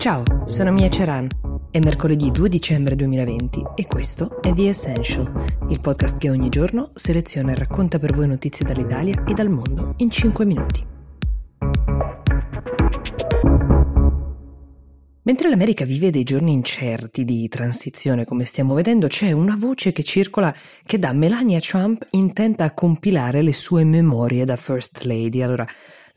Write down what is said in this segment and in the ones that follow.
Ciao, sono Mia Ceran. È mercoledì 2 dicembre 2020 e questo è The Essential, il podcast che ogni giorno seleziona e racconta per voi notizie dall'Italia e dal mondo in 5 minuti. Mentre l'America vive dei giorni incerti di transizione, come stiamo vedendo, c'è una voce che circola che da Melania Trump intenta compilare le sue memorie da First Lady. Allora,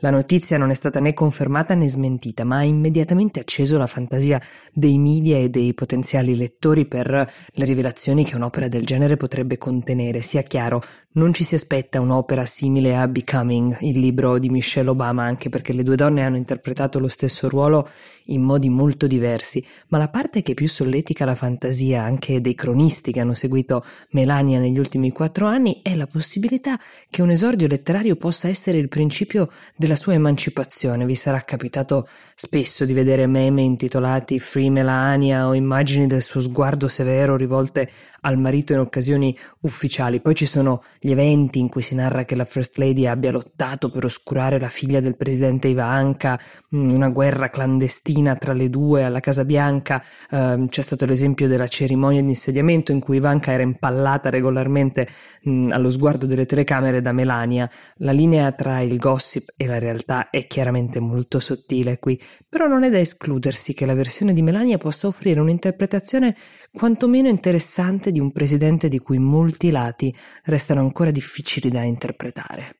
la notizia non è stata né confermata né smentita, ma ha immediatamente acceso la fantasia dei media e dei potenziali lettori per le rivelazioni che un'opera del genere potrebbe contenere. Sia chiaro, non ci si aspetta un'opera simile a Becoming, il libro di Michelle Obama, anche perché le due donne hanno interpretato lo stesso ruolo in modi molto diversi, ma la parte che più solletica la fantasia anche dei cronisti che hanno seguito Melania negli ultimi quattro anni è la possibilità che un esordio letterario possa essere il principio della sua emancipazione. Vi sarà capitato spesso di vedere meme intitolati Free Melania o immagini del suo sguardo severo rivolte al marito in occasioni ufficiali. Poi ci sono gli eventi in cui si narra che la First Lady abbia lottato per oscurare la figlia del presidente Ivanka, mm, una guerra clandestina tra le due alla Casa Bianca. Eh, c'è stato l'esempio della cerimonia di insediamento in cui Ivanka era impallata regolarmente mh, mm, allo sguardo delle telecamere da Melania. La linea tra il gossip e la realtà è chiaramente molto sottile qui, però non è da escludersi che la versione di Melania possa offrire un'interpretazione quantomeno interessante di un presidente di cui molti lati restano ancora difficili da interpretare.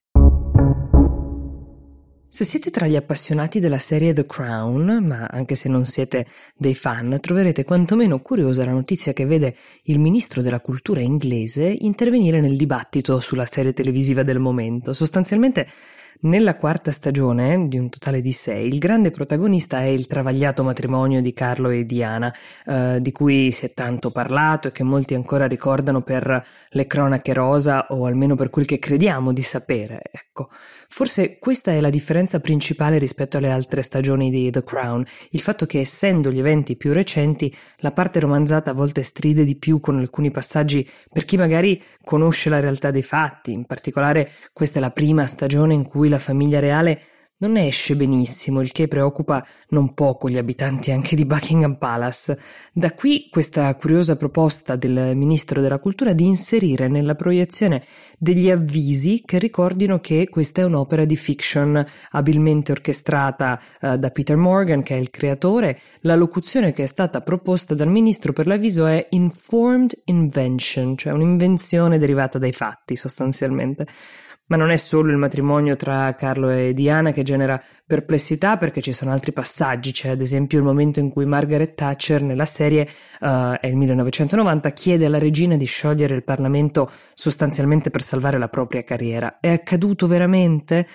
Se siete tra gli appassionati della serie The Crown, ma anche se non siete dei fan, troverete quantomeno curiosa la notizia che vede il ministro della cultura inglese intervenire nel dibattito sulla serie televisiva del momento. Sostanzialmente nella quarta stagione, di un totale di sei, il grande protagonista è il travagliato matrimonio di Carlo e Diana, eh, di cui si è tanto parlato e che molti ancora ricordano per le cronache rosa o almeno per quel che crediamo di sapere. Ecco, forse questa è la differenza principale rispetto alle altre stagioni di The Crown, il fatto che essendo gli eventi più recenti, la parte romanzata a volte stride di più con alcuni passaggi per chi magari conosce la realtà dei fatti, in particolare questa è la prima stagione in cui la famiglia reale non esce benissimo, il che preoccupa non poco gli abitanti anche di Buckingham Palace. Da qui questa curiosa proposta del Ministro della Cultura di inserire nella proiezione degli avvisi che ricordino che questa è un'opera di fiction abilmente orchestrata uh, da Peter Morgan, che è il creatore. La locuzione che è stata proposta dal Ministro per l'avviso è informed invention, cioè un'invenzione derivata dai fatti sostanzialmente. Ma non è solo il matrimonio tra Carlo e Diana che genera perplessità perché ci sono altri passaggi, c'è ad esempio il momento in cui Margaret Thatcher nella serie, uh, è il 1990, chiede alla regina di sciogliere il Parlamento sostanzialmente per salvare la propria carriera. È accaduto veramente?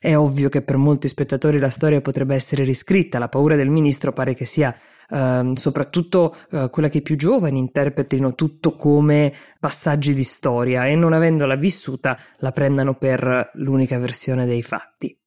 È ovvio che per molti spettatori la storia potrebbe essere riscritta, la paura del ministro pare che sia ehm, soprattutto eh, quella che i più giovani interpretino tutto come passaggi di storia e non avendola vissuta la prendano per l'unica versione dei fatti.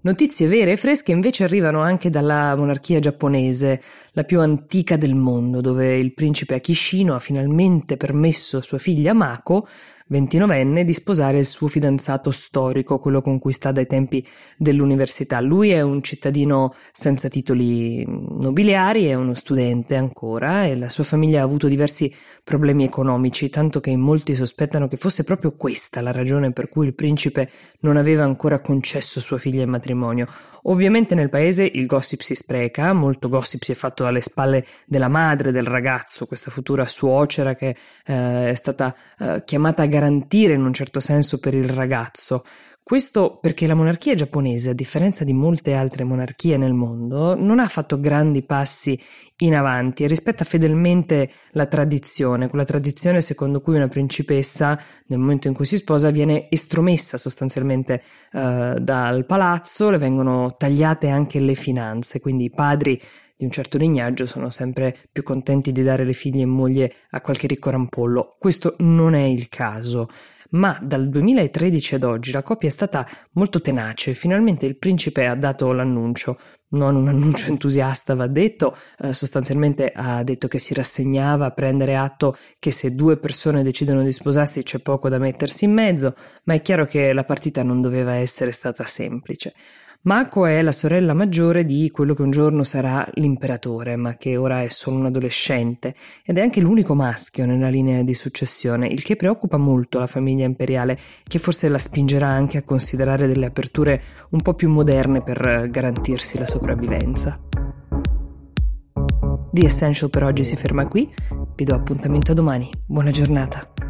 Notizie vere e fresche invece arrivano anche dalla monarchia giapponese, la più antica del mondo, dove il principe Akishino ha finalmente permesso a sua figlia Mako 29enne, di sposare il suo fidanzato storico, quello con cui sta dai tempi dell'università. Lui è un cittadino senza titoli nobiliari, è uno studente ancora e la sua famiglia ha avuto diversi problemi economici, tanto che molti sospettano che fosse proprio questa la ragione per cui il principe non aveva ancora concesso sua figlia in matrimonio. Ovviamente nel paese il gossip si spreca, molto gossip si è fatto alle spalle della madre del ragazzo, questa futura suocera che eh, è stata eh, chiamata a garantire in un certo senso per il ragazzo. Questo perché la monarchia giapponese, a differenza di molte altre monarchie nel mondo, non ha fatto grandi passi in avanti e rispetta fedelmente la tradizione, quella tradizione secondo cui una principessa, nel momento in cui si sposa, viene estromessa sostanzialmente eh, dal palazzo, le vengono tagliate anche le finanze, quindi i padri di un certo lignaggio sono sempre più contenti di dare le figlie in moglie a qualche ricco rampollo. Questo non è il caso ma dal 2013 ad oggi la coppia è stata molto tenace. Finalmente il principe ha dato l'annuncio, non un annuncio entusiasta va detto, eh, sostanzialmente ha detto che si rassegnava a prendere atto che se due persone decidono di sposarsi c'è poco da mettersi in mezzo, ma è chiaro che la partita non doveva essere stata semplice. Mako è la sorella maggiore di quello che un giorno sarà l'imperatore, ma che ora è solo un adolescente, ed è anche l'unico maschio nella linea di successione, il che preoccupa molto la famiglia imperiale, che forse la spingerà anche a considerare delle aperture un po' più moderne per garantirsi la sopravvivenza. The Essential per oggi si ferma qui, vi do appuntamento a domani, buona giornata.